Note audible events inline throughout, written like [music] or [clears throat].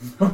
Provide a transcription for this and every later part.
[laughs] All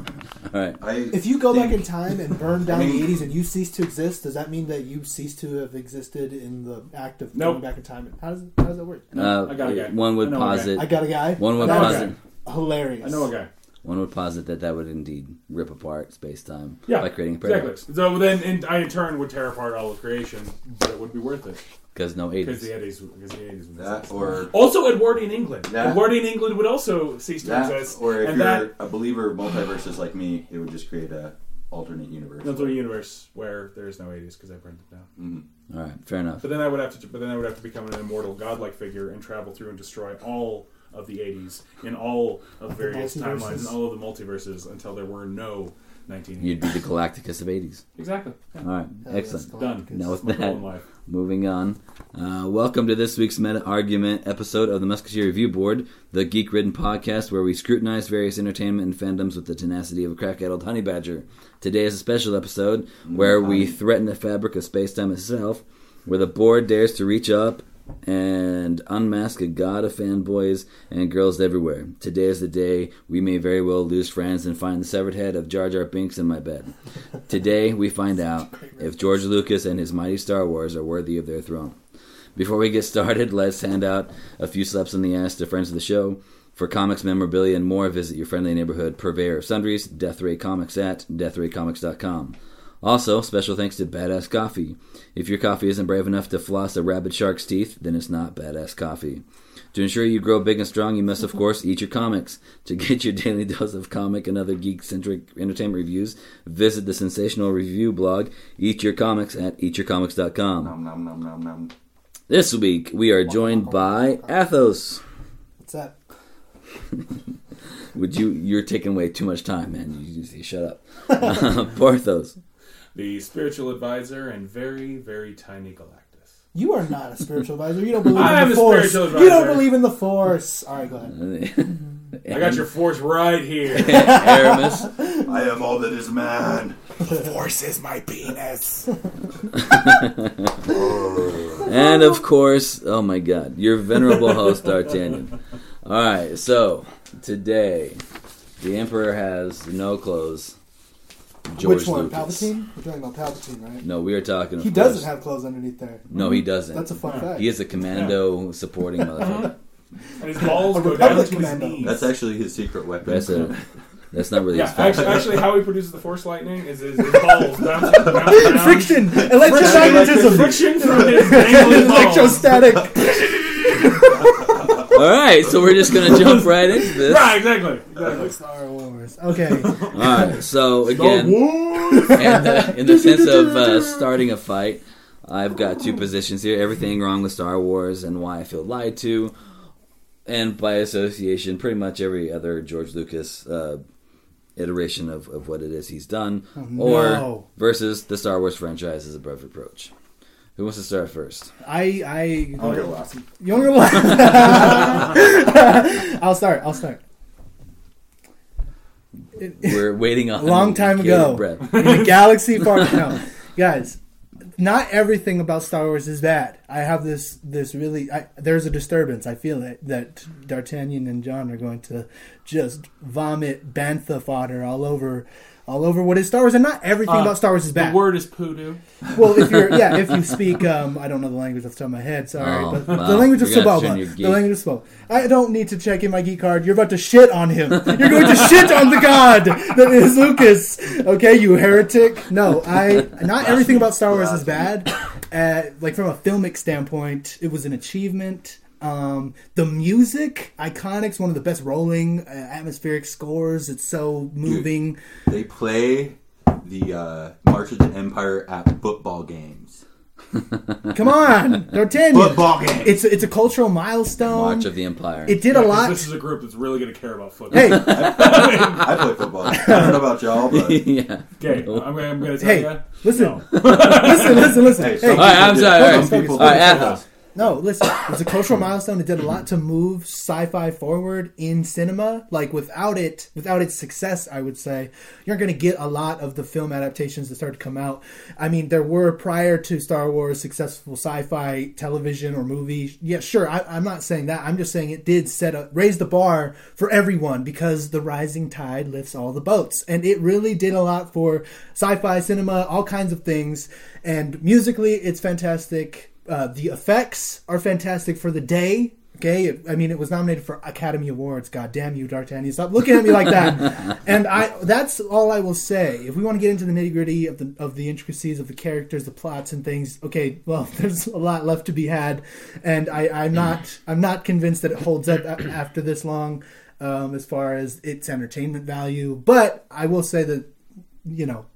right. I If you go back in time and burn down I mean- the 80s and you cease to exist, does that mean that you cease to have existed in the act of Nope. going back in time? How does, how does that work? Uh, I got a guy. One would I know posit. I got a guy. One would I know posit. guy. Hilarious. I know a guy. One would posit that that would indeed rip apart space time Yeah, by creating a paradox. Exactly. So then, in, I in turn would tear apart all of creation, but it would be worth it Because no because the 80s. eighties, because the eighties. that or Also, Edwardian England. That- Edwardian England would also cease to that, exist, or if and you're that a believer of multiverses like me, it would just create a alternate universe. another universe where there is no eighties because I burned it down. Mhm. All right, fair enough. But then I would have to. But then I would have to become an immortal, godlike figure and travel through and destroy all of the '80s in all of various timelines and all of the multiverses until there were no 19. You'd be the Galacticus of 80s. Exactly. Yeah. All right, Hell, excellent. Done. Now with That's my goal that, moving on. Uh, welcome to this week's meta argument episode of the Musketeer Review Board, the geek ridden podcast where we scrutinize various entertainment and fandoms with the tenacity of a crack addled honey badger. Today is a special episode where we threaten the fabric of space time itself, where the board dares to reach up and unmask a god of fanboys and girls everywhere. Today is the day we may very well lose friends and find the severed head of Jar Jar Binks in my bed. Today we find out if George Lucas and his mighty Star Wars are worthy of their throne. Before we get started, [laughs] let's hand out a few slaps on the ass to friends of the show. For comics, memorabilia, and more, visit your friendly neighborhood purveyor of sundries, Death Ray Comics at deathraycomics.com. Also, special thanks to Badass Coffee. If your coffee isn't brave enough to floss a rabid shark's teeth, then it's not Badass Coffee. To ensure you grow big and strong, you must, of [laughs] course, eat your comics. To get your daily dose of comic and other geek centric entertainment reviews, visit the sensational review blog, Eat Your Comics, at eatyourcomics.com. Nom nom nom nom nom. This week, we are joined by Athos. What's up? [laughs] Would you? You're taking away too much time, man. You, you shut up. [laughs] Porthos. The spiritual advisor and very, very tiny Galactus. You are not a spiritual advisor. You don't believe I in am the a force. spiritual You don't believe in the force. All right, go ahead. [laughs] I got your force right here. [laughs] Aramis. I am all that is man. The force is my penis. [laughs] And of course, oh my god, your venerable host, D'Artagnan. Alright, so today, the Emperor has no clothes. George Which one? Lucas. Palpatine? We're talking about Palpatine, right? No, we are talking. Of He course- doesn't have clothes underneath there. No, he doesn't. That's a fun fact. He is a commando supporting uh-huh. motherfucker. [laughs] And his balls go down Republic to his knees. That's actually his secret weapon. That's a. That's not really yeah, his actually, actually, how he produces the force lightning is his, his balls bounce, bounce down. [laughs] Friction! Friction, Electromagnetism! friction from his dangling [laughs] balls. Electrostatic! All right, so we're just gonna jump right into this. Right, exactly. exactly. Star Wars. Okay. All right, so again, and uh, in the sense of uh, starting a fight, I've got two positions here: everything wrong with Star Wars and why I feel lied to, and by association, pretty much every other George Lucas uh, iteration of, of what it is he's done, or no. versus the Star Wars franchise as above reproach. Who wants to start first? I. I. I'll go last. Younger one. [laughs] I'll start. I'll start. We're waiting on A long time ago. breath. in a galaxy far no guys not everything about star wars is bad i have this this really I, there's a disturbance i feel it that d'artagnan and john are going to just vomit bantha fodder all over all over what is star wars and not everything Uh, about star wars is bad. The word is poodoo. well if you're yeah if you speak um i don't know the language off the top of my head sorry Oh, but wow. the language of You're gonna have to Sababa, turn your the language of Sababa. i don't need to check in my geek card. You're about to shit on him. You're going to shit on the god that is lucas. Okay you heretic. No i not everything about star wars is bad. Uh, like from a filmic standpoint it was an achievement um, the music, iconics, one of the best rolling uh, atmospheric scores. It's so moving. They play the uh, March of the Empire at football games. [laughs] Come on, D'Artagnan. Football games. It's it's a cultural milestone. March of the Empire. It did Yeah, a 'cause lot. This is a group that's really going to care about football. Hey, [laughs] I play football. I don't know about y'all, but [laughs] yeah. Okay, I'm going I'm to tell Hey, you. listen. No. listen, listen, listen. Hey, Hey, All right, I'm sorry, all right. Some people All right, do. Athos. No, listen, it's a cultural milestone. It did a lot to move sci-fi forward in cinema. Like without it, without its success, I would say you're going to get a lot of the film adaptations that start to come out. I mean, there were prior to Star Wars successful sci-fi television or movie. Yeah, sure. I, I'm not saying that. I'm just saying it did set up, raise the bar for everyone because the rising tide lifts all the boats, and it really did a lot for sci-fi cinema, all kinds of things. And musically, it's fantastic. Uh, the effects are fantastic for the day. Okay, It- I mean, it was nominated for Academy Awards. God damn you, D'Artagnan! Stop looking at me like that. [laughs] and I—that's all I will say. If we want to get into the nitty gritty of the of the intricacies of the characters, the plots, and things, okay, well, [laughs] there's a lot left to be had, and I, I'm not I'm not convinced that it holds up after this long, um, as far as its entertainment value. But I will say that you know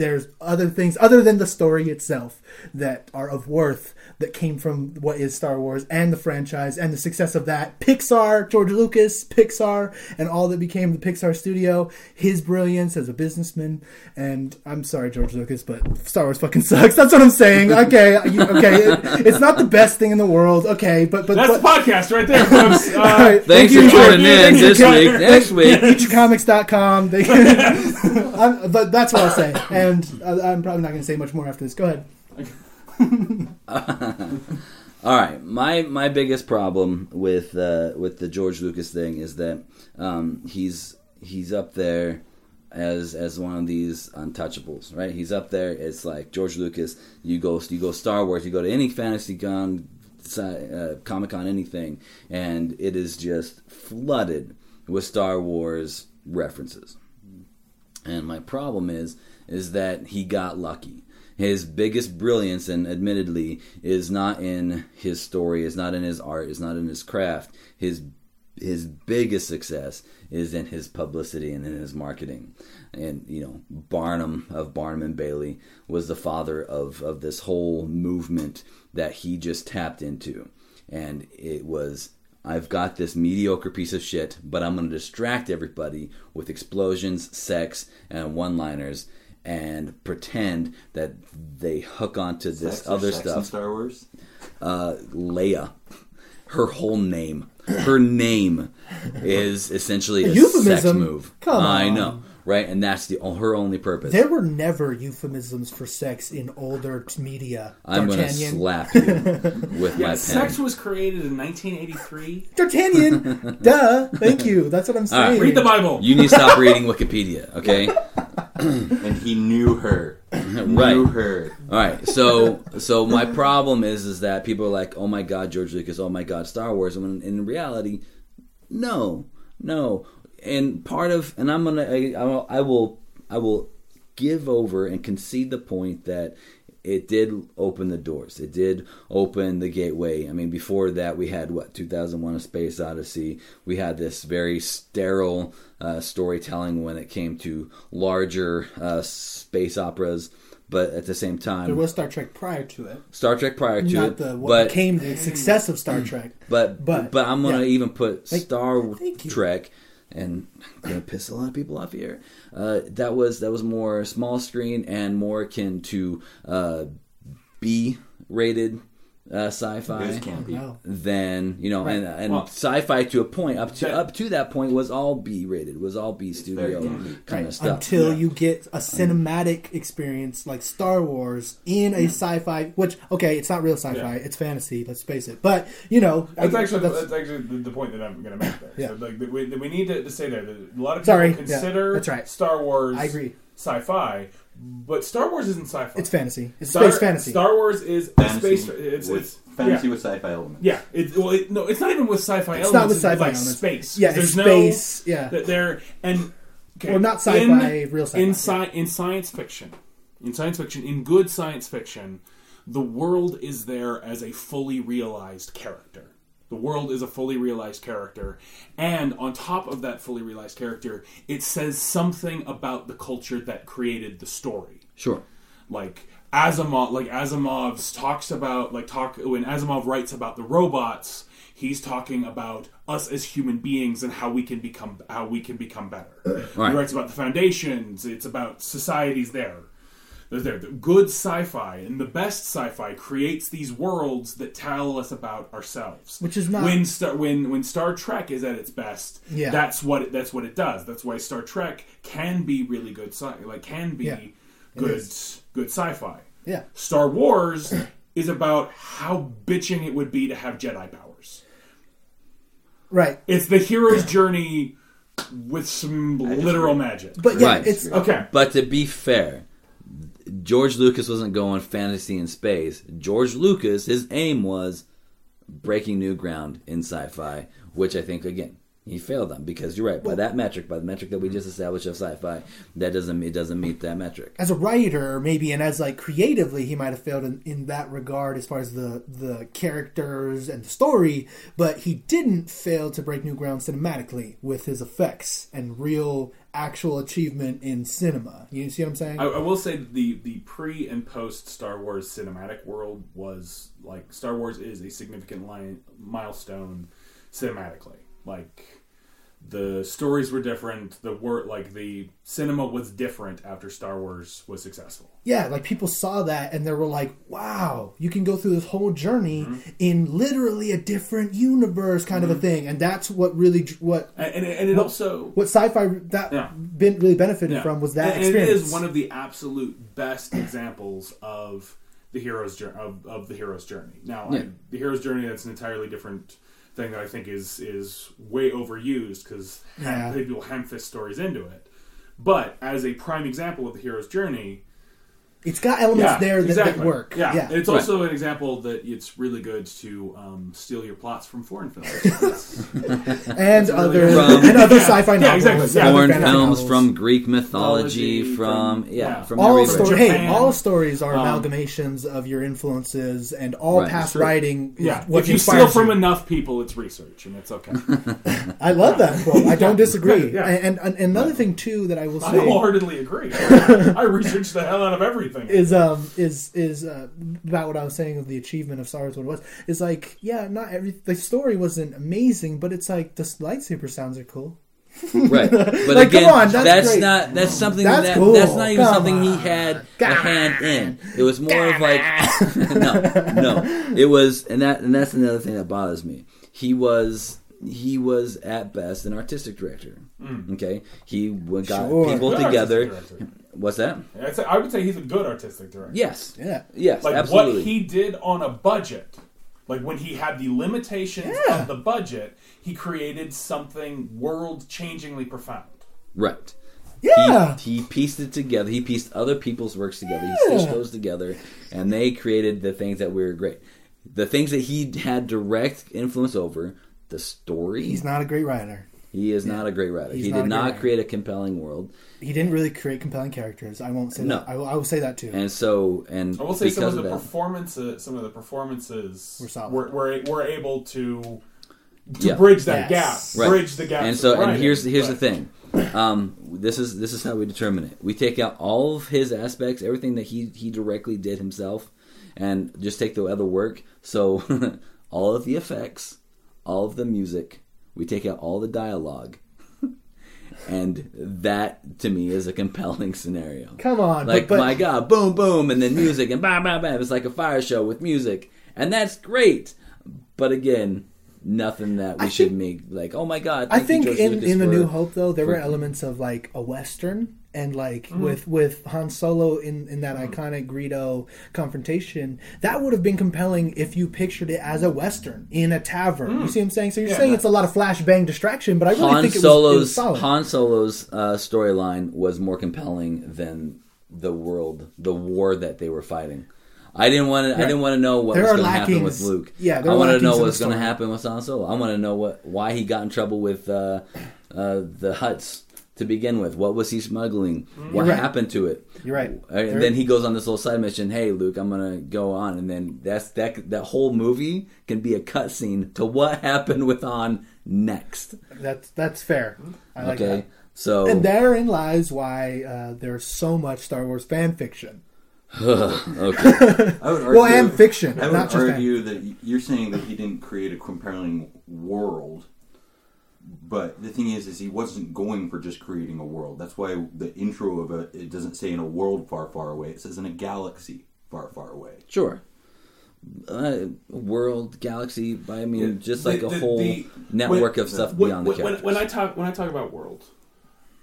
there's other things other than the story itself that are of worth that came from what is Star Wars and the franchise and the success of that. Pixar, George Lucas, Pixar, and all that became the Pixar studio, his brilliance as a businessman. And I'm sorry, George Lucas, but Star Wars fucking sucks. That's what I'm saying. [laughs] Okay, you- okay, it- it's not the best thing in the world. Okay, but but That's but, the podcast right there, folks. [laughs] Uh, right, Thanks thank for you. tuning in Thanks this week. Next week. Futurecomics.com. They, [laughs] I'm, but that's what I'll say. And I- I'm probably not going to say much more after this. Go ahead. [laughs] All right, my my biggest problem with uh, with the George Lucas thing is that um, he's he's up there as as one of these untouchables, right? He's up there. It's like George Lucas. You go you go Star Wars. You go to any fantasy con, uh, Comic Con, anything, and it is just flooded with Star Wars references. And my problem is is that he got lucky. His biggest brilliance, and admittedly, is not in his story, is not in his art, is not in his craft. His his biggest success is in his publicity and in his marketing. And you know, Barnum of Barnum and Bailey was the father of of this whole movement that he just tapped into, and it was I've got this mediocre piece of shit, but I'm going to distract everybody with explosions, sex, and one liners and pretend that they hook onto this Sex other sex in stuff. Star Wars. Uh, Leia, her whole name, her name is essentially a, A euphemism? sex move. Come I on. know, right? And that's the her only purpose. There were never euphemisms for sex in older t- media. I'm going to slap you [laughs] with my yeah, pen. sex was created in 1983. [laughs] D'Artagnan, [laughs] duh. Thank you. That's what I'm All right, saying. Read the Bible. You need to stop reading Wikipedia, okay? [clears throat] and he knew her. Right. Knew her. All right, so so my problem is is that people are like, oh my god, George Lucas, oh my god, Star Wars, and in reality, no, no, and part of, and I'm gonna, I will, I will give over and concede the point that it did open the doors. It did open the gateway. I mean, before that, we had what 2001: A Space Odyssey. We had this very sterile uh, storytelling when it came to larger uh, space operas. But at the same time, There was Star Trek prior to it, Star Trek prior to not it, the what but became the success of Star Trek. but but, but I'm gonna yeah. even put Star thank you. And gonna piss a lot of people off here. Uh, that was that was more small screen and more akin to uh, B rated uh, sci-fi campy. Wow. than you know, and and Well, sci-fi to a point up to that- up to that point was all B rated, was all B studio very campy. kind of stuff. Until Yeah. you get a cinematic experience like Star Wars in a sci-fi, which okay, it's not real sci-fi, Yeah. it's fantasy. Let's face it. But you know, That's I- actually that's- that's actually the, the point that I'm going to make there. Yeah. So like we, we need to, to say there that a lot of people Sorry, yeah, consider that's right. Star Wars I agree. sci-fi, but Star Wars isn't sci-fi. it's fantasy. It's Star, space fantasy. Star Wars is Fantasy space. It's, with, it's fantasy yeah. with sci-fi elements. Yeah, it, well, it, no, it's not even with sci-fi It's elements. not with it's sci-fi like elements. space. Yeah, There's it's no- space. yeah, that they're and okay, or not sci-fi, in, real sci-fi. in sci- in science fiction in science fiction in good science fiction the world is there as a fully realized character the world is a fully realized character and on top of that fully realized character it says something about the culture that created the story Sure. like Asimov like Asimov talks about like talk when Asimov writes about the robots he's talking about us as human beings and how we can become how we can become better Right. he writes about the foundations it's about societies there There's there. The good sci-fi and the best sci-fi creates these worlds that tell us about ourselves. Which is not- when Star when when Star Trek is at its best. Yeah. that's what it, that's what it does. That's why Star Trek can be really good sci like can be Yeah, good good sci-fi. Yeah. Star Wars is about how bitching it would be to have Jedi powers. Right. It's the hero's journey with some literal magic. But yeah, Right. it's okay. But to be fair, George Lucas wasn't going fantasy in space. George Lucas, his aim was breaking new ground in sci-fi, which I think again he failed on because you're right by that metric, by the metric that we just established of sci-fi, that doesn't it doesn't meet that metric. as a writer, maybe, and as like creatively, he might have failed in, in that regard as far as the the characters and the story. But he didn't fail to break new ground cinematically with his effects and real actual achievement in cinema. You see what I'm saying? I, I will say the the pre and post Star Wars cinematic world was like Star Wars is a significant line, milestone cinematically. Like the stories were different. The word like the cinema was different after Star Wars was successful. yeah, like people saw that and they were like, "Wow, you can go through this whole journey Mm-hmm. in literally a different universe, kind of a thing." And that's what really what And, and, it- and it also what sci-fi that Yeah. been really benefited Yeah. from was that and, experience. And it is one of the absolute best examples of the hero's journey of, of the hero's journey. Now, I- the hero's journey that's an entirely different thing that I think is is way overused because Yeah. people ham fist stories into it. But as a prime example of the hero's journey, it's got elements yeah, there that, exactly. that work. Yeah, yeah. it's Right. also an example that it's really good to um, steal your plots from foreign films. [laughs] [laughs] and really other From- and other Yeah, sci-fi yeah, novels, exactly, yeah. Foreign films novels. from Greek mythology, Mythology, from, from- yeah, yeah. from all everywhere. story. Hey, all stories are Um, amalgamations of your influences, and all Right, past writing. yeah, what if you steal from you. enough people, it's research, and it's okay. [laughs] I love that quote. I don't disagree. Yeah. And, and, and another thing too that I will say, I wholeheartedly agree. I researched the hell out of everything. Is um is is uh, about what I was saying of the achievement of Star Wars. What it was is like yeah, not every the story wasn't amazing, but it's like the lightsaber sounds are cool. Right, [laughs] but Like, again, come on, that's that's, great. not that's something That's that cool. that's not even Come something he on. had a Come hand in. It was more of like [laughs] no, no. It was, and that and that's another thing that bothers me. He was he was at best an artistic director. Okay, he got Sure. people Good together. Artistic director. What's that? I'd say, I would say he's a good artistic director. Yes, Yeah. yes, like absolutely. what he did on a budget, like when he had the limitations Yeah. of the budget, he created something world-changingly profound. right. Yeah. He, he pieced it together. He pieced other people's works together. He stitched those together, and they created the things that were great. The things that he had direct influence over, the story. He's not a great writer. He is not a great writer. He's he not a did not writer. create a compelling world, He didn't really create compelling characters. I won't say No. that. I will, I will say that too. and so and I will say some because of the that, performances, some of the performances Were solid. were, were, were able to to Yeah. bridge that Yes. gap, Right. bridge the gap. and so and here's here's the thing. Um, this is this is how we determine it. We take out all of his aspects, everything that he he directly did himself, and just take the other work. So [laughs] all of the effects, all of the music, we take out all the dialogue, [laughs] and that to me is a compelling scenario. Come on, Like but, but my god, boom boom, and then music and bam bam bam. It's like a fire show with music, and that's great. But again, nothing that we I should think- make like oh my god. I think in, in the New Hope though there were elements of like a western and like Mm-hmm. with with Han Solo in in that iconic Greedo confrontation that would have been compelling if you pictured it as a western in a tavern. You see what I'm saying? So you're Mm. Yeah, saying that- it's a lot of flashbang distraction, but I really Han think it was, it was Solo's solid. Han Solo's uh, storyline was more compelling than the world, the war that they were fighting. I didn't want to. I didn't want to know what There was going to happen with Luke. yeah, there I are wanted to know lackings in what was going to happen with Han Solo. I want to know what why he got in trouble with uh, uh, the Hutts to begin with. What was he smuggling? What right. happened to it? You're right. And then he goes on this little side mission. Hey, Luke, I'm gonna go on, and then that's that. That whole movie can be a cutscene to what happened with on next. That's that's fair. I like okay, that. so And therein lies why uh, there's so much Star Wars fan fiction. [sighs] [laughs] okay, I would argue, Well, and fiction, I would not just argue that you're saying that he didn't create a compelling world, But the thing is, is he wasn't going for just creating a world. That's why the intro of it, it doesn't say in a world far, far away. It says in a galaxy far, far away. Sure. Uh, world, galaxy, I mean, Yeah, just the- like a the- whole the- network when- of stuff when, beyond the when, when, characters. when I talk when I talk about world,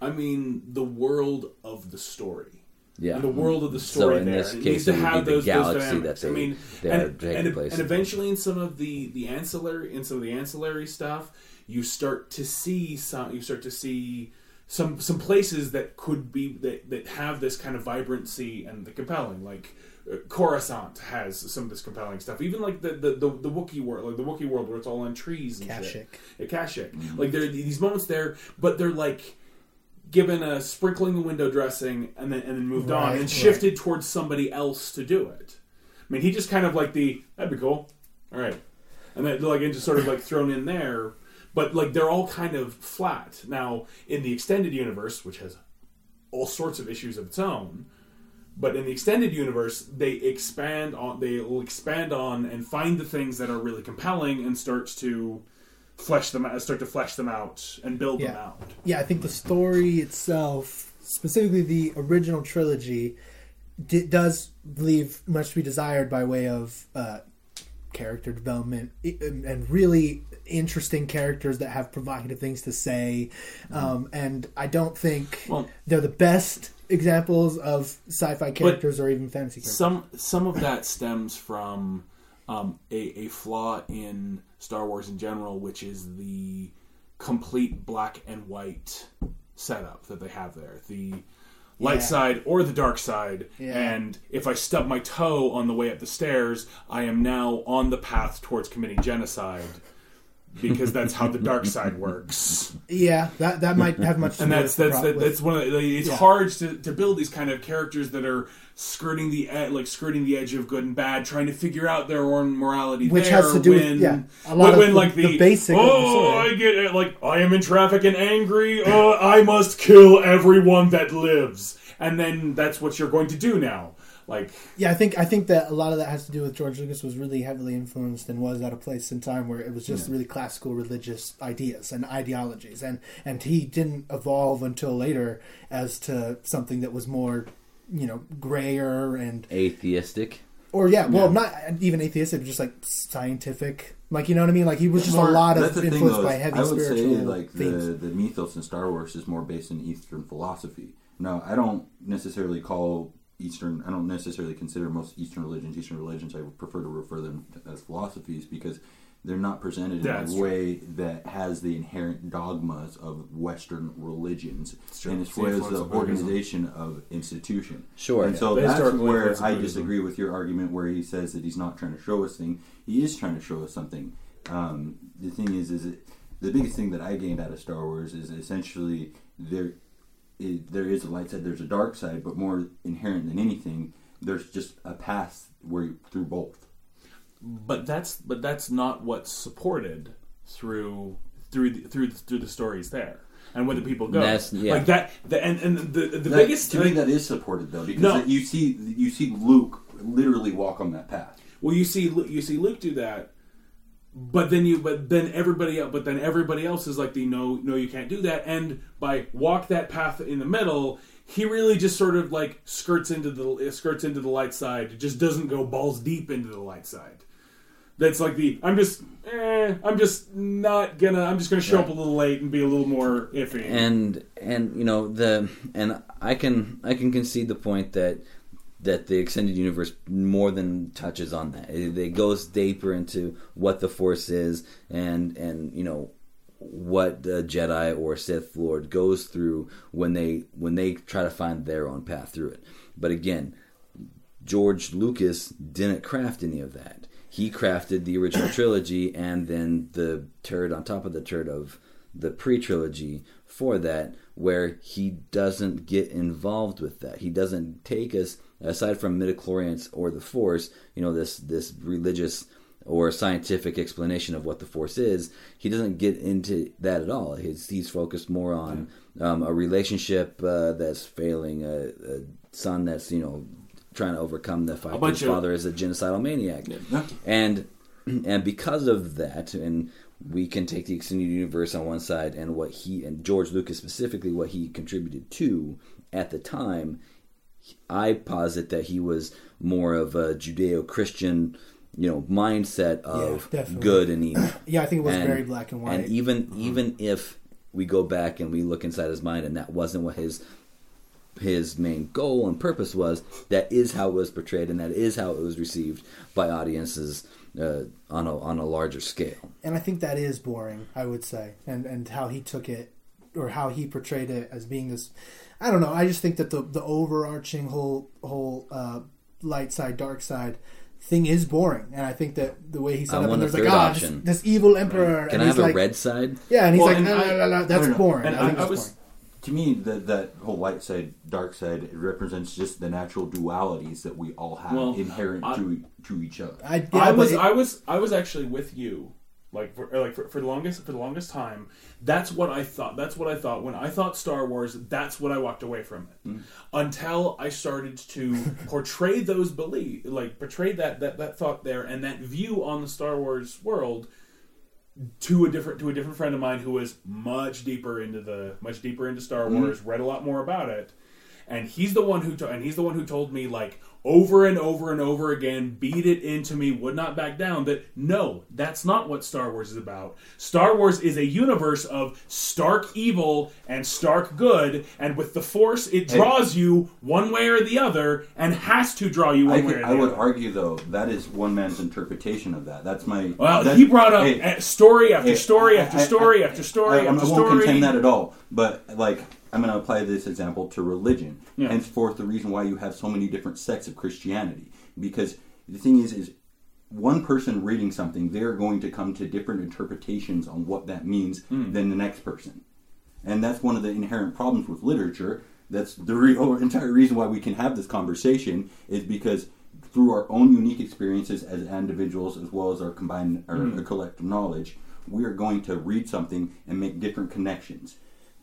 I mean the world of the story. yeah. And the world of the story. So story in there. this it case, it would have be the those, those galaxy dynamics. that I mean, they and, and, and eventually in some of the the ancillary in some of the ancillary stuff, you start to see some. You start to see some some places that could be that that have this kind of vibrancy and the compelling like. uh, Coruscant has some of this compelling stuff. Even like the the, the, the Wookiee world, like the Wookiee world where it's all on trees and Kashyyyk. shit. Yeah, Kashyyyk. Like there are these moments there, but they're like given a sprinkling of window dressing and then and then moved on and right. shifted towards somebody else to do it. I mean, he just kind of like the that'd be cool, all right, and then like and just sort of like thrown in there. But like they're all kind of flat now in the extended universe, which has all sorts of issues of its own. But in the extended universe, they expand on they will expand on and find the things that are really compelling and starts to flesh them out, start to flesh them out and build them out. yeah, I think the story itself, specifically the original trilogy, d- does leave much to be desired by way of uh, character development and really interesting characters that have provocative things to say. Um, and I don't think Well- they're the best examples of sci-fi characters or even fantasy characters. Some some of that stems from um, a, a flaw in Star Wars in general, which is the complete black and white setup that they have there. The light Yeah. side or the dark side. Yeah. And if I stub my toe on the way up the stairs, I am now on the path towards committing genocide. Because that's how the dark side [laughs] works. yeah, that that might have much to and that's that's that, that's one of the, like, it's Yeah. hard to, to build these kind of characters that are skirting the ed- like skirting the edge of good and bad, trying to figure out their own morality. Which there has to do with- yeah, a lot when, of when, the- like the the, basic Oh. I get it. Like I am in traffic and angry. Uh, I must kill everyone that lives, and then that's what you're going to do now. Like Yeah, I think I think that a lot of that has to do with George Lucas was really heavily influenced and was at a place in time where it was just really classical religious ideas and ideologies, and and he didn't evolve until later as to something that was more, you know, grayer and Atheistic. or yeah, well, not even atheistic, just like scientific, like you know what I mean. Like he was just a lot of the thing, influenced though, by heavy I would spiritual say like themes. the the mythos in Star Wars is more based in Eastern philosophy. Now I don't necessarily call Eastern. I don't necessarily consider most Eastern religions Eastern religions. I would prefer to refer them as philosophies because they're not presented That's in a true. way that has the inherent dogmas of Western religions, true. and It's as the as the organization of institution. Sure. And so The that's where I disagree with your argument, where he says that he's not trying to show us thing. He is trying to show us something. Um, the thing is, is it, the biggest thing that I gained out of Star Wars is essentially there. It, there is a light side, there's a dark side, but more inherent than anything, there's just a path where you, through both. but that's but that's not what's supported through through the, through the, through the stories there and where the people go That's- yeah. like that the, and and the the That- biggest to me that is supported though because No. you see you see Luke literally walk on that path. well you see Lu- you see Luke do that but then you but then everybody else but then everybody else is like the no no you can't do that. And by walk that path in the middle he really just sort of like skirts into the skirts into the light side. Just doesn't go balls deep into the light side. That's like the I'm just eh, I'm just not gonna I'm just gonna show up a little late and be a little more iffy. and and you know the and I can I can concede the point that that the extended universe more than touches on that. It, it goes deeper into what the Force is and and you know what the Jedi or Sith Lord goes through when they when they try to find their own path through it. But again, George Lucas didn't craft any of that. He crafted the original trilogy and then the turd on top of the turd of the pre trilogy for that, where he doesn't get involved with that. He doesn't take us aside from midichlorians or the Force. You know this this religious or scientific explanation of what the Force is. He doesn't get into that at all. He's he's focused more on um, a relationship uh, that's failing, a, a son that's you know trying to overcome the fact that bunch his of- father is a genocidal maniac, Yeah. and and because of that, and we can take the extended universe on one side and what he and George Lucas specifically what he contributed to at the time. I posit that he was more of a Judeo-Christian, you know, mindset of Yeah, good and evil. [clears throat] Yeah, I think it was And- very black and white. And even even if we go back and we look inside his mind, and that wasn't what his his main goal and purpose was, that is how it was portrayed, and that is how it was received by audiences uh, on a on a larger scale. and I think that is boring. I would say, and and how he took it or how he portrayed it as being this. I don't know. I just think that the the overarching whole whole uh, light side dark side thing is boring, and I think that the way he set I up and want a there's like third ah this, this evil emperor, Can and I he's have like a red side? yeah, and he's Well, like and "La, la, I- la, la." I that's don't boring. And I, I- think I that's was- boring. To me, that that whole light side, dark side, it represents just the natural dualities that we all have Well, inherent I- to to each other. I, yeah, I was it- I was I was actually with you, like for like for, for the longest for the longest time. That's what I thought. That's what I thought when I thought Star Wars. That's what I walked away from it. Mm. Until I started to [laughs] portray those belief, like portray that that that thought there and that view on the Star Wars world to a different to a different friend of mine who was much deeper into the much deeper into Star Wars, read a lot more about it, and he's the one who to, and he's the one who told me like over and over and over again, beat it into me, would not back down. That no, that's not what Star Wars is about. Star Wars is a universe of stark evil and stark good, and with the Force, it draws you one way or the other, and has to draw you one I, way could, or the I would other. argue, though, that is one man's interpretation of that. That's my. Well, that- he brought up hey, uh, story after hey, story I- after I- story I- after story I, I after won't contend that at all. But like, I'm going to apply this example to religion. Yeah. Henceforth, the reason why you have so many different sects of Christianity, because the thing is, is one person reading something, they're going to come to different interpretations on what that means Hmm. than the next person, and that's one of the inherent problems with literature. That's the [laughs] real entire reason why we can have this conversation is because through our own unique experiences as individuals, as well as our combined or Hmm. our collective knowledge, we are going to read something and make different connections.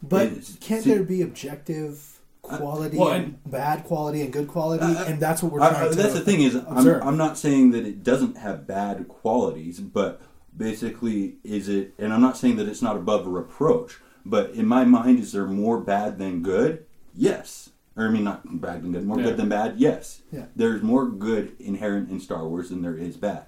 But It's- can't see- there be objective quality well, and bad quality and good quality? Uh, and that's what we're trying I- to that's the thing is, I'm. I'm not saying that it doesn't have bad qualities, but basically, is it? And I'm not saying that it's not above reproach, but in my mind, is there more bad than good? Yes. Or I mean, not bad than good, more Yeah. good than bad. Yes. Yeah. There's more good inherent in Star Wars than there is bad.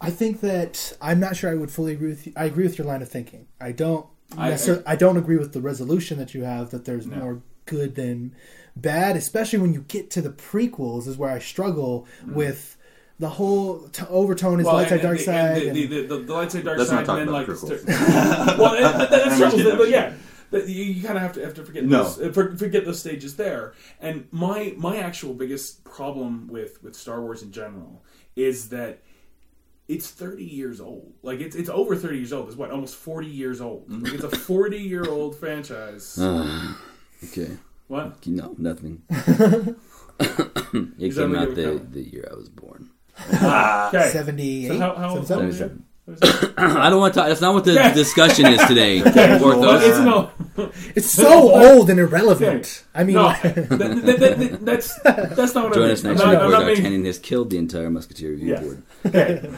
I think that I'm not sure I would fully agree with you. I agree with your line of thinking. I don't I- I, don't agree with the resolution that you have that there's No. more good than bad, especially when you get to the prequels is where I struggle with the whole t- overtone is Mm. Well, light side, dark and side. The, and- the, the, the, the light side, dark Let's not side, talk and then about like. prequels. [laughs] well, and, but that, I'm that's just trouble, kidding, but yeah, that you, you kind of have to have to forget No. those, uh, forget those stages there. And my my actual biggest problem with with Star Wars in general is that it's 30 years old. Like it's it's over 30 years old. It's what almost 40 years old. Like, it's a 40 year old franchise. Uh, [sighs] okay. What? No, nothing. [laughs] it Is that came out the, the year I was born. Okay. 78? So how, how, how, 77? [coughs] I don't want to. That's not what the discussion is today. [laughs] Well, it's no. It's so old and irrelevant. I mean, No, [laughs] that, that, that, that, that's that's not what Join I us mean. next I'm week not, I'm where D'Artagnan has killed the entire Musketeer Review Yes. board. [laughs] okay.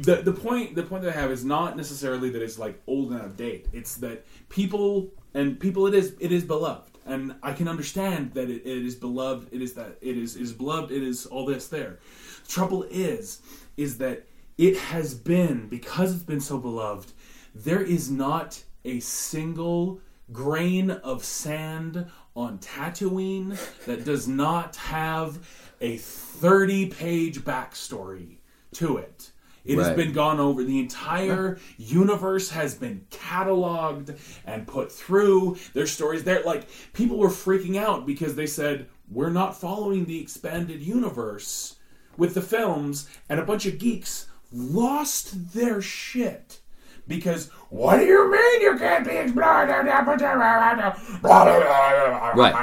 The the point the point that I have is not necessarily that it's like old and out of date. It's that people and people it is it is beloved. And I can understand that it, it is beloved, it is that it is it is beloved, it is all this there. The trouble is is that it has been because it's been so beloved, there is not a single grain of sand on Tatooine that does not have a 30 page backstory to it. It has been gone over. The entire universe has been cataloged and put through. Their stories there. Like, people were freaking out because they said, we're not following the expanded universe with the films, and a bunch of geeks lost their shit. Because, what do you mean you can't be explored? Right.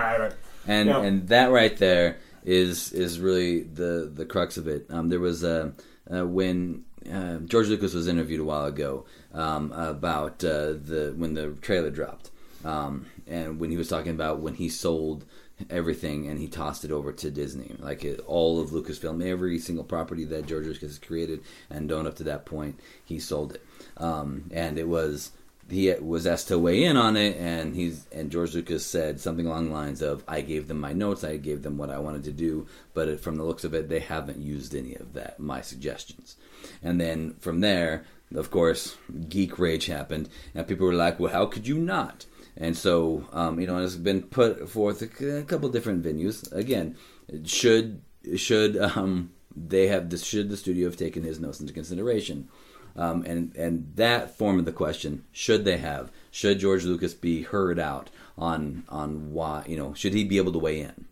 And Yeah. and that right there is is really the the crux of it. Um, there was uh, uh, when uh, George Lucas was interviewed a while ago um, about uh, the when the trailer dropped, um, and when he was talking about when he sold everything and he tossed it over to Disney. Like it, all of Lucasfilm, every single property that George Lucas created and owned up to that point, he sold it. Um, and it was he was asked to weigh in on it, and he's and George Lucas said something along the lines of, "I gave them my notes, I gave them what I wanted to do, but from the looks of it, they haven't used any of that my suggestions." And then from there, of course, geek rage happened, and people were like, "Well, how could you not?" And so, um, you know, it's been put forth a, couple different venues. Again, should should um, they have this? Should the studio have taken his notes into consideration? Um, and and that form of the question should they have? Should George Lucas be heard out on on why you know should he be able to weigh in?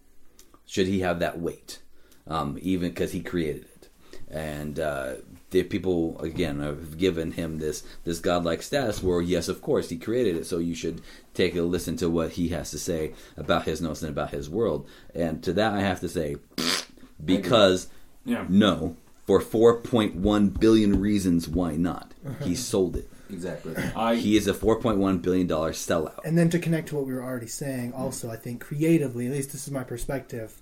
Should he have that weight? Um, even because he created it, and uh, the people again have given him this this godlike status where yes, of course he created it, so you should take a listen to what he has to say about his notes and about his world. And to that I have to say, [sniffs] because Yeah. no, for 4.1 billion reasons why not. [laughs] He sold it. Exactly. I He is a 4.1 billion dollar sellout. And then to connect to what we were already saying, also, I think creatively, at least this is my perspective,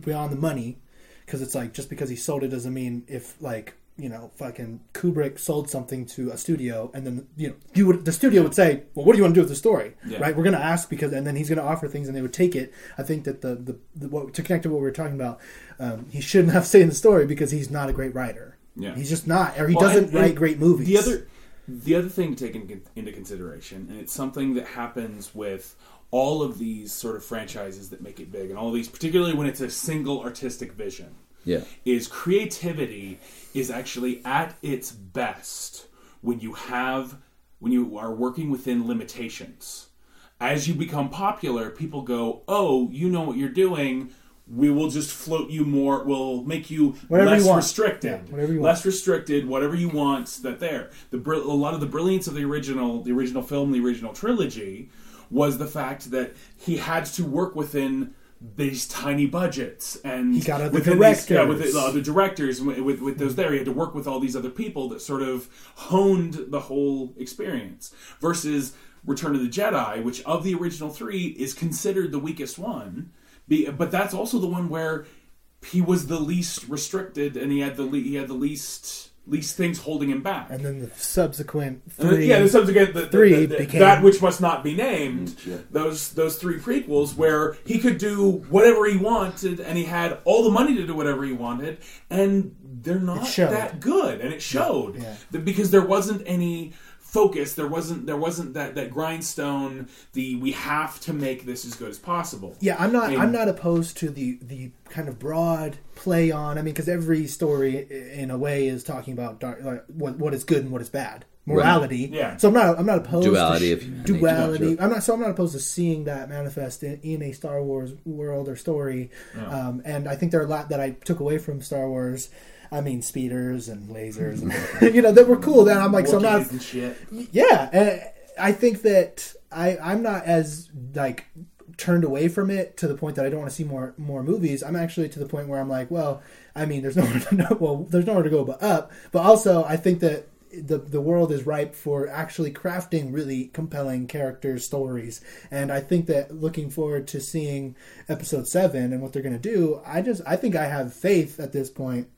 beyond the money, because it's like just because he sold it doesn't mean if like you know fucking Kubrick sold something to a studio and then you know you would the studio would say, well, what do you want to do with the story, Yeah. right? We're going to ask because and then he's going to offer things and they would take it. I think that the the, the what, to connect to what we were talking about, um, he shouldn't have [laughs] say in the story because he's not a great writer. Yeah. he's just not, or he Well, doesn't and- write and great movies. The other, the other thing to take in, into consideration, and it's something that happens with all of these sort of franchises that make it big, and all of these, particularly when it's a single artistic vision, Yeah. is creativity is actually at its best when you have when you are working within limitations. As you become popular, people go, "Oh, you know what you're doing." We will just float you more. We'll make you Whatever less you want. restricted. Yeah, whatever you less restricted. Whatever you want. That there. The br- a lot of the brilliance of the original, the original film, the original trilogy, was the fact that he had to work within these tiny budgets and He got other within these- yeah, with directors. the directors with, uh, with with those there. He had to work with all these other people that sort of honed the whole experience. Versus Return of the Jedi, which of the original three is considered the weakest one, be, but that's also the one where he was the least restricted and he had the le- he had the least least things holding him back. and then the subsequent And then- three, yeah, the subsequent the, the- three the- the- became- that which must not be named. Mm, yeah. Those those three prequels where he could do whatever he wanted, and he had all the money to do whatever he wanted, and they're not that good, and it showed Yeah. That- because there wasn't any focus. There wasn't there wasn't that that grindstone. The we have to make this as good as possible. Yeah, I'm not. And- I'm not opposed to the the kind of broad play on. I mean, because every story, in a way, is talking about dark, like, what what is good and what is bad, morality. Yeah. So I'm not. I'm not opposed Duality to of humanity. duality. I'm not. So I'm not opposed to seeing that manifest in, in a Star Wars world or story. Um, and I think there are a lot that I took away from Star Wars. I mean, speeders and lasers, and [laughs] you know, that were cool. That I'm like, so I'm not and shit. yeah and i think that i i'm not as like turned away from it to the point that i don't want to see more more movies i'm actually to the point where i'm like well i mean there's [laughs] nowhere to no, well there's nowhere to go but up but also i think that the the world is ripe for actually crafting really compelling characters stories and i think that looking forward to seeing episode 7 and what they're going to do i just i think i have faith at this point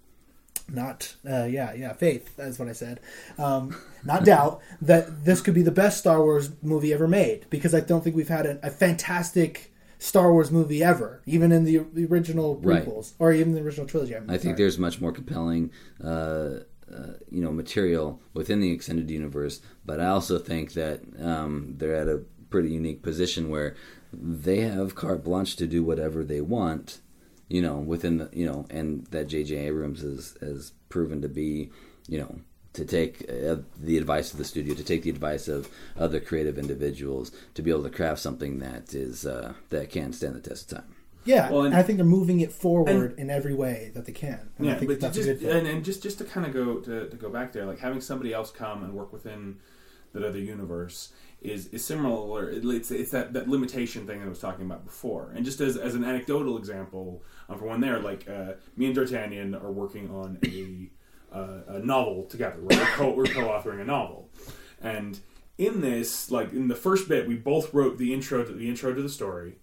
not uh, yeah yeah faith that's what i said um, not doubt that this could be the best star wars movie ever made because i don't think we've had a, a fantastic star wars movie ever even in the, the original Right. prequels or even the original trilogy I'm I think there's much more compelling, uh, uh, you know, material within the extended universe. But I also think that um, they're at a pretty unique position where they have carte blanche to do whatever they want, you know, within the, you know, and that J.J. Abrams has has proven to be, you know. To take uh, the advice of the studio, to take the advice of other creative individuals, to be able to craft something that is uh, that can stand the test of time. yeah Well, and- and i think they're moving it forward in every way that they can and i Yeah, think but that's just a good thing and, and just just to kind of go to, to go back there, like having somebody else come and work within that other universe is is similar. It's it's that, that limitation thing that I was talking about before. And just as, as an anecdotal example, um, for one there, like uh, me and D'Artagnan are working on a uh, a novel together. Right? We're, co- we're co-authoring a novel, and in this, like in the first bit, we both wrote the intro to the intro to the story.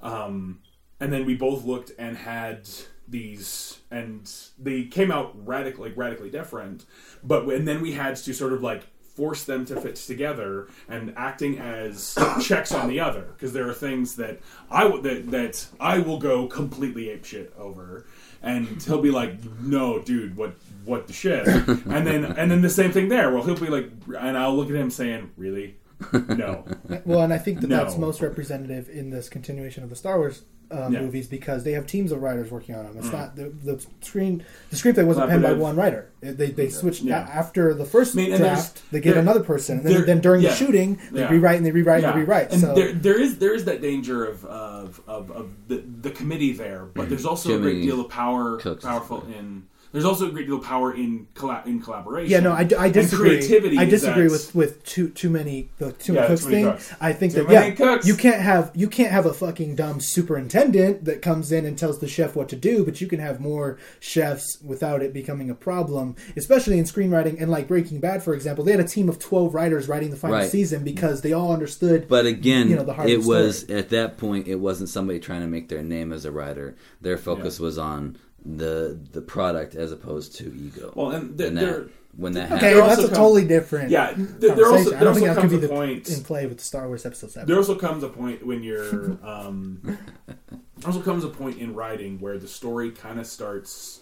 Um, and then we both looked and had these, and they came out radically, radically different. But and then we had to sort of like force them to fit together and acting as checks on the other because there are things that I w- that that I will go completely apeshit over, and he'll be like, "No, dude, what what the shit?" [laughs] and then and then the same thing there. Well, he'll be like, and I'll look at him saying, "Really." [laughs] No, Well, and I think that No. that's most representative in this continuation of the Star Wars uh, Yeah. Mm. movies because they have teams of writers working on them. It's not the, the screen. The screenplay wasn't penned by one writer. It- They they switched Yeah. after the first I mean, draft. They get another person, and then, then during yeah. the shooting, they Yeah. rewrite and they rewrite and they rewrite. And so there, there is there is that danger of of, of, of the, the committee there, but there's also a great deal of power Cooks powerful great. in. There's also a great deal of power in colla- in collaboration. Yeah, no, I, d- I And disagree. creativity I disagree that- with with too too many the too Yeah, many cooks too many thing. cooks. I think Too that yeah, cooks. you can't have you can't have a fucking dumb superintendent that comes in and tells the chef what to do, but you can have more chefs without it becoming a problem, especially in screenwriting and like Breaking Bad, for example. They had a team of twelve writers writing the final Right. season because they all understood. But again, You know, the heart it was story. at that point. It wasn't somebody trying to make their name as a writer. Their focus was on the the product as opposed to ego. Well, and th- and that, when that okay, happened, There that's a come- totally different. Yeah, th- there also- conversation. there I don't also think that comes could be a the point- in play with the Star Wars episode seven. There also comes a point when you're. [laughs] Um, there also comes a point in writing where the story kind of starts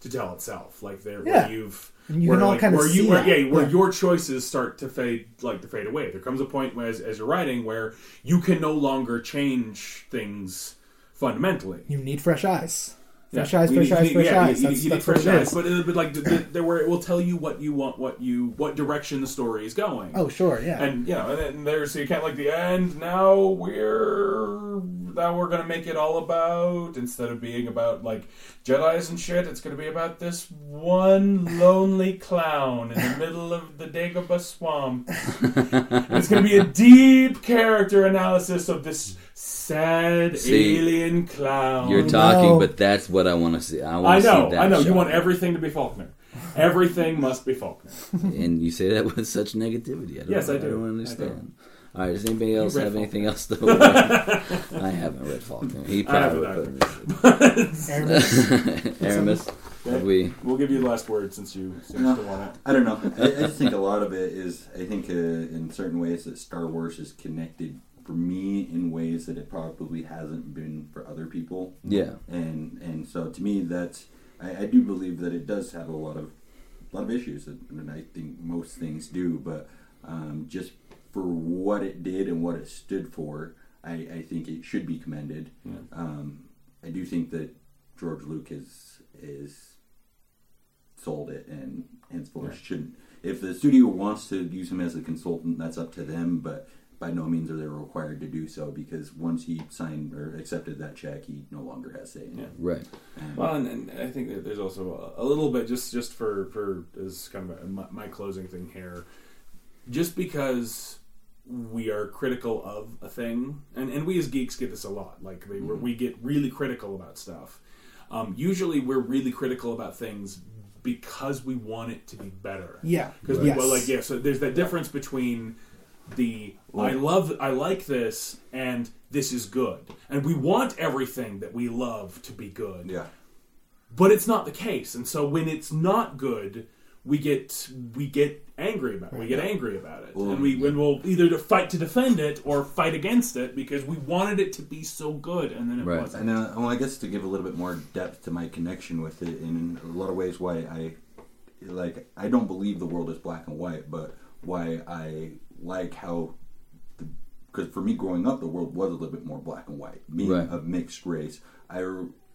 to tell itself, like there Yeah. you've. And you where, can all like, kinda where you, see where, yeah, where Yeah. your choices start to fade, like to fade away. There comes a point where, as, as you're writing, where you can no longer change things fundamentally. You need fresh eyes. Fresh Yeah. eyes, fresh need- eyes, fresh yeah, eyes. You, That's, you need that's what fresh eyes, but it, but like the, the, the, where it will tell you what you want, what you, what direction the story is going. Oh, sure, yeah. and you know, and then there's so you can't like the end. Now we're now we're gonna make it all about instead of being about like Jedi's and shit. It's gonna be about this one lonely clown in the [laughs] middle of the Dagobah swamp. It's gonna be a deep character analysis of this sad See, alien clown. you're talking, no. but that's what I want to see. I I want to see know, that. I know. You want everything to be Faulkner. Everything must be Faulkner. and you say that with such negativity. I don't, Yes, I I do. don't I understand. All right, does anybody else have Faulkner. anything else to? [laughs] [laughs] I haven't read Faulkner. He probably it would. [laughs] Aramis. Aramis, have we? We'll give you the last word since you since you No. still want it. I don't know. I, I just think a lot of it is. I think uh, in certain ways that Star Wars is connected for me in ways that it probably hasn't been for other people. Yeah, And and so to me, that's I, I do believe that it does have a lot of a lot of issues, and I think most things do. But um, just for what it did and what it stood for, I, I think it should be commended. Yeah. Um, I do think that George Lucas is sold it and henceforth shouldn't. If the studio wants to use him as a consultant, that's up to them. But by no means are they required to do so because once he signed or accepted that check, he no longer has say. in it. right. And- Well, and, and I think that there's also a, a little bit just just for for as kind of a, my, my closing thing here, just because we are critical of a thing, and and we as geeks get this a lot. Like we Mm-hmm. we get really critical about stuff. Um, usually, we're really critical about things because we want it to be better. Yeah. because Yes. well, like yeah. So there's that difference between the I love I like this and this is good, and we want everything that we love to be good. Yeah. but it's not the case. And so when it's not good we get we get angry about it. we get angry about it. And we when we'll either to fight to defend it or fight against it because we wanted it to be so good and then it Right. wasn't. And uh, well, I guess to give a little bit more depth to my connection with it, in a lot of ways, why I like I don't believe the world is black and white, but why I like how because for me growing up, the world was a little bit more black and white. Being Right. of mixed race, I,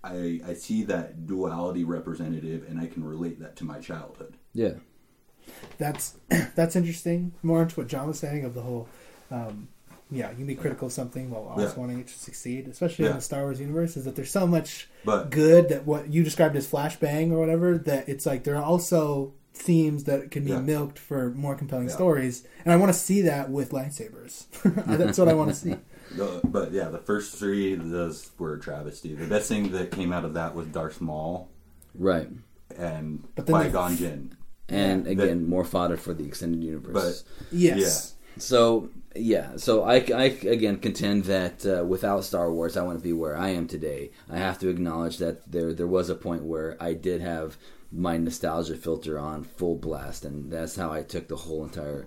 I I see that duality representative, and I can relate that to my childhood. Yeah, that's [clears throat] that's interesting. More into what John was saying of the whole, um, yeah, you can be critical of something while also Yeah. wanting it to succeed, especially in the Star Wars universe. Is that there's so much But good that what you described as flashbang or whatever that it's like there are also themes that can be Yeah. milked for more compelling Yeah. stories, and I want to see that with lightsabers. [laughs] that's what I want to see. the, but yeah, the first three those were a travesty. The best thing that came out of that was Darth Maul right. and But then Qui they- Gon Jinn. And Yeah, again, more fodder for the extended universe. But Yes. So yeah, so I, I again contend that uh, without Star Wars, I wouldn't be where I am today. I have to acknowledge that there there was a point where I did have my nostalgia filter on full blast, and that's how I took the whole entire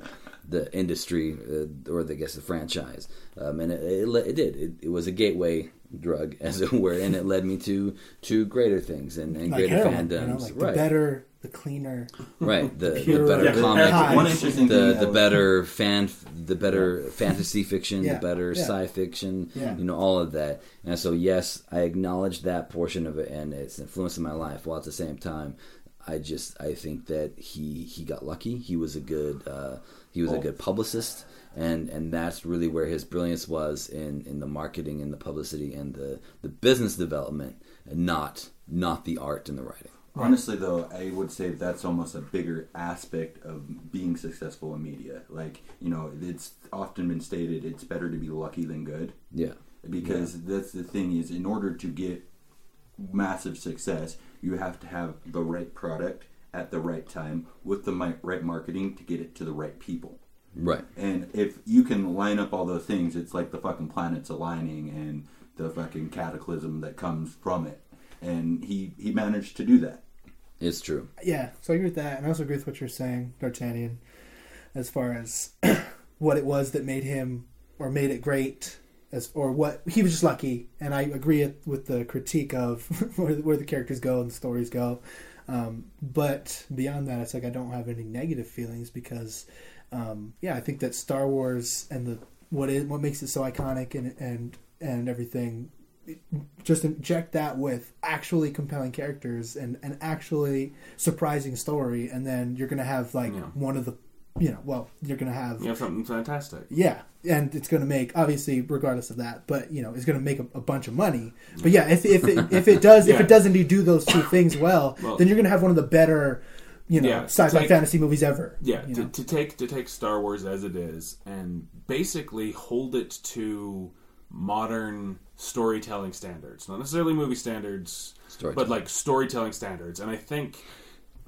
the industry uh, or the, I guess the franchise, um, and it, it, it did. It, it was a gateway drug, [laughs] as it were, and it led me to to greater things and, and Like greater heroin, fandoms. you know, like right, the better, the cleaner. right. The, the pure- better Yeah, comic, high. One interesting the thing the that- better fan the better fantasy fiction Yeah, the better yeah. sci fiction Yeah. you know all of that and so yes i acknowledge that portion of it and it's influencing my life while at the same time i just i think that he he got lucky he was a good uh he was a Oh. good publicist and and that's really where his brilliance was in in the marketing and the publicity and the the business development and not not the art and the writing Honestly, though, I would say that's almost a bigger aspect of being successful in media. Like, you know, it's often been stated it's better to be lucky than good. yeah Because that's the thing is, in order to get massive success, you have to have the right product at the right time with the right marketing to get it to the right people. right And if you can line up all those things, it's like the fucking planets aligning and the fucking cataclysm that comes from it. And he he managed to do that. it's true Yeah, so I agree with that, and I also agree with what you're saying, D'Artagnan, as far as [clears throat] what it was that made him or made it great, as or what he was just lucky. And I agree with the critique of [laughs] where, where the characters go and the stories go. Um, but beyond that, it's like I don't have any negative feelings because, um, yeah, I think that Star Wars and the what it what makes it so iconic and and and everything just inject that with actually compelling characters and an actually surprising story, and then you're gonna have like Yeah. one of the, you know, well, you're gonna have You have something fantastic. yeah, and it's gonna make obviously regardless of that, but you know, it's gonna make a, a bunch of money. But yeah, if if it, if it does if it does indeed do those two things well, [laughs] Well- then you're gonna have one of the better, you know, Yeah, sci-fi take- fantasy movies ever. Yeah, to, to take to take Star Wars as it is and basically hold it to modern storytelling standards, not necessarily movie standards, but like storytelling standards. And I think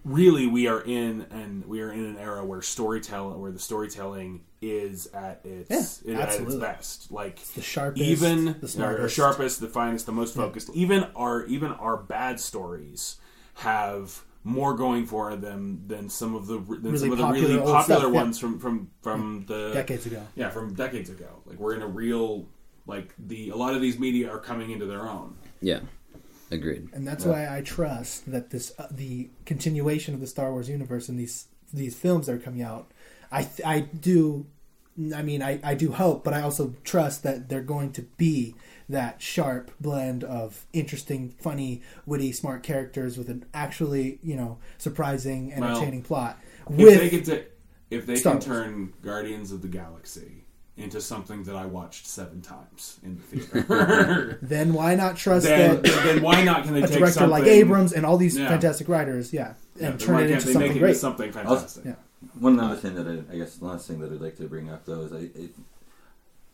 really we are in and we are in an era where storytelling where the storytelling is at its Yeah, at its best. Like the sharpest, even the smartest. sharpest, the finest, the most focused. Even our even our bad stories have more going for them than some of the than Really some of the popular really popular stuff, yeah. ones from from from the decades ago. Yeah, from decades ago. Like we're in a real like the a lot of these media are coming into their own. yeah agreed and that's why I trust that this uh, the continuation of the Star Wars universe and these these films that are coming out. I th- I do. I mean, I, I do hope, but I also trust that they're going to be that sharp blend of interesting, funny, witty, smart characters with an actually, you know, surprising, Well, entertaining plot. If they can ta- if they can turn Guardians of the Galaxy into something that I watched seven times in the theater, [laughs] [laughs] then why not trust then, that then why not can they a take director something like Abrams and all these Yeah. fantastic writers, yeah, Yeah, and then turn it into something great. into something fantastic? Yeah. One other thing that I, I guess the last thing that I'd like to bring up though is I, it,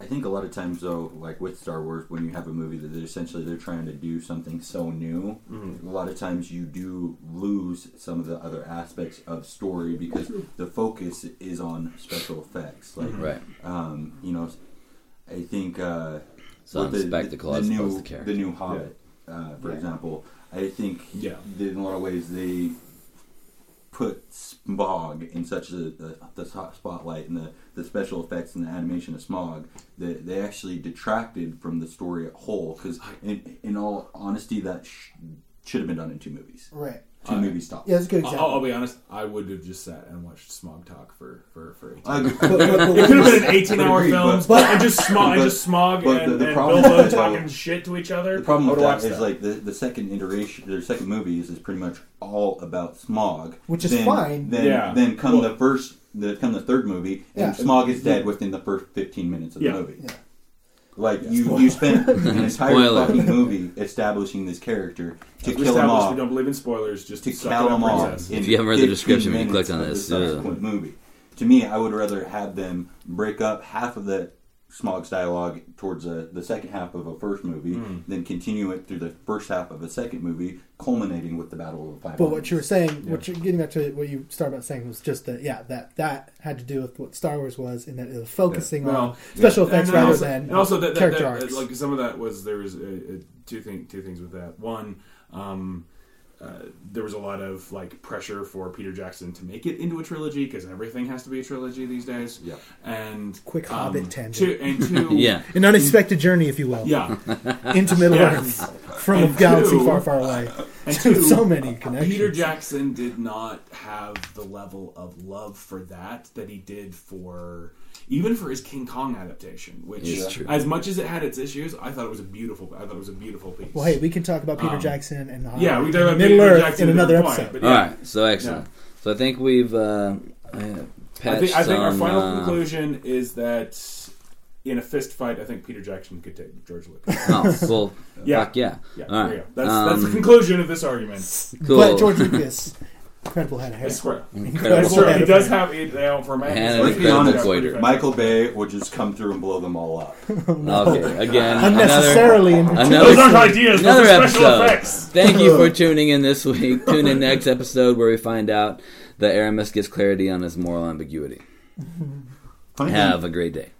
I think a lot of times though, like with Star Wars, when you have a movie that essentially they're trying to do something so new, a lot of times you do lose some of the other aspects of story because the focus is on special effects. Like, right um, you know, I think uh, Some with spectacle as new, opposed to character. The new Hobbit, uh, for Yeah. example, I think Yeah. in a lot of ways they put Smaug in such a, the, the spotlight and the, the special effects and the animation of Smaug that they actually detracted from the story at whole. Because in, in all honesty, that sh- should have been done in two movies. Right. Two Uh, movies stopped. Yeah, that's a good I'll, example. I'll be honest. I would have just sat and watched Smaug Talk for for for 18 I agree. But- but- but- It could have been an 18 hour film, but- but, and just Smaug, and but- just Smaug but and, the- the and problem Bilbo with that, talking though- shit to each other. The problem with would that is like the, the second iteration, their second movie is, is pretty much all about Smaug, Which is then, fine. Then, Yeah. then come Well- the first, the come the third movie, and Yeah. Smaug is dead within the first fifteen minutes of Yeah. the movie. Yeah. Like you, you spent [laughs] an entire Spoiler. fucking movie establishing this character to we kill him established off, we don't believe in spoilers. Just to suck it kill up, him off. in If you haven't read the 15 description, you minutes clicked on of the this, yeah. subsequent movie. To me, I would rather have them break up half of the Smaug's dialogue towards a, the second half of a first movie, Hmm. then continue it through the first half of a second movie, culminating with the Battle of the Five But Armies. what you were saying, what you're getting back to what you started about saying was just that, yeah, that that had to do with what Star Wars was, in that it was focusing on Well, special and effects then rather also, than and also that, that, character that- arcs. like some of that was there was uh, uh, two thing two things with that. One, um, uh, there was a lot of like pressure for Peter Jackson to make it into a trilogy because everything has to be a trilogy these days. Yeah. and Quick um, Hobbit tangent. Two, and [laughs] two, Yeah. an unexpected journey, if you will, yeah, [laughs] into Middle Yeah. Earth from a galaxy two- far, far away. and [laughs] two, so many connections. Peter Jackson did not have the level of love for that that he did for even for his King Kong adaptation, which It's true. as much as it had its issues, I thought it was a beautiful. I thought it was a beautiful piece. Well, hey, we can talk about Peter Um, Jackson and the yeah, Hobbit we and talk about Middle Peter Earth Jackson in at another point, episode. but yeah. right, so excellent. So I think we've uh, uh, I think, I think our some, final uh, conclusion is that in a fist fight, I think Peter Jackson could take George Lucas. [laughs] Oh, well, Yeah. fuck yeah. Yeah, All there right. we go. That's, that's the Um, conclusion of this argument. Cool. But George Lucas, [laughs] incredible head of hair. I swear. Incredible. That's true. head He of does hair. have, you know, for a man, And he's an like- incredible yeah, pretty goiter. fat. Michael Bay would just come through and blow them all up. [laughs] Okay, again, Unnecessarily in Another, Those another, aren't ideas, another those are special episode. effects. Thank you for [laughs] tuning in this week. Tune in next episode where we find out that Aramis gets clarity on his moral ambiguity. Have a great day.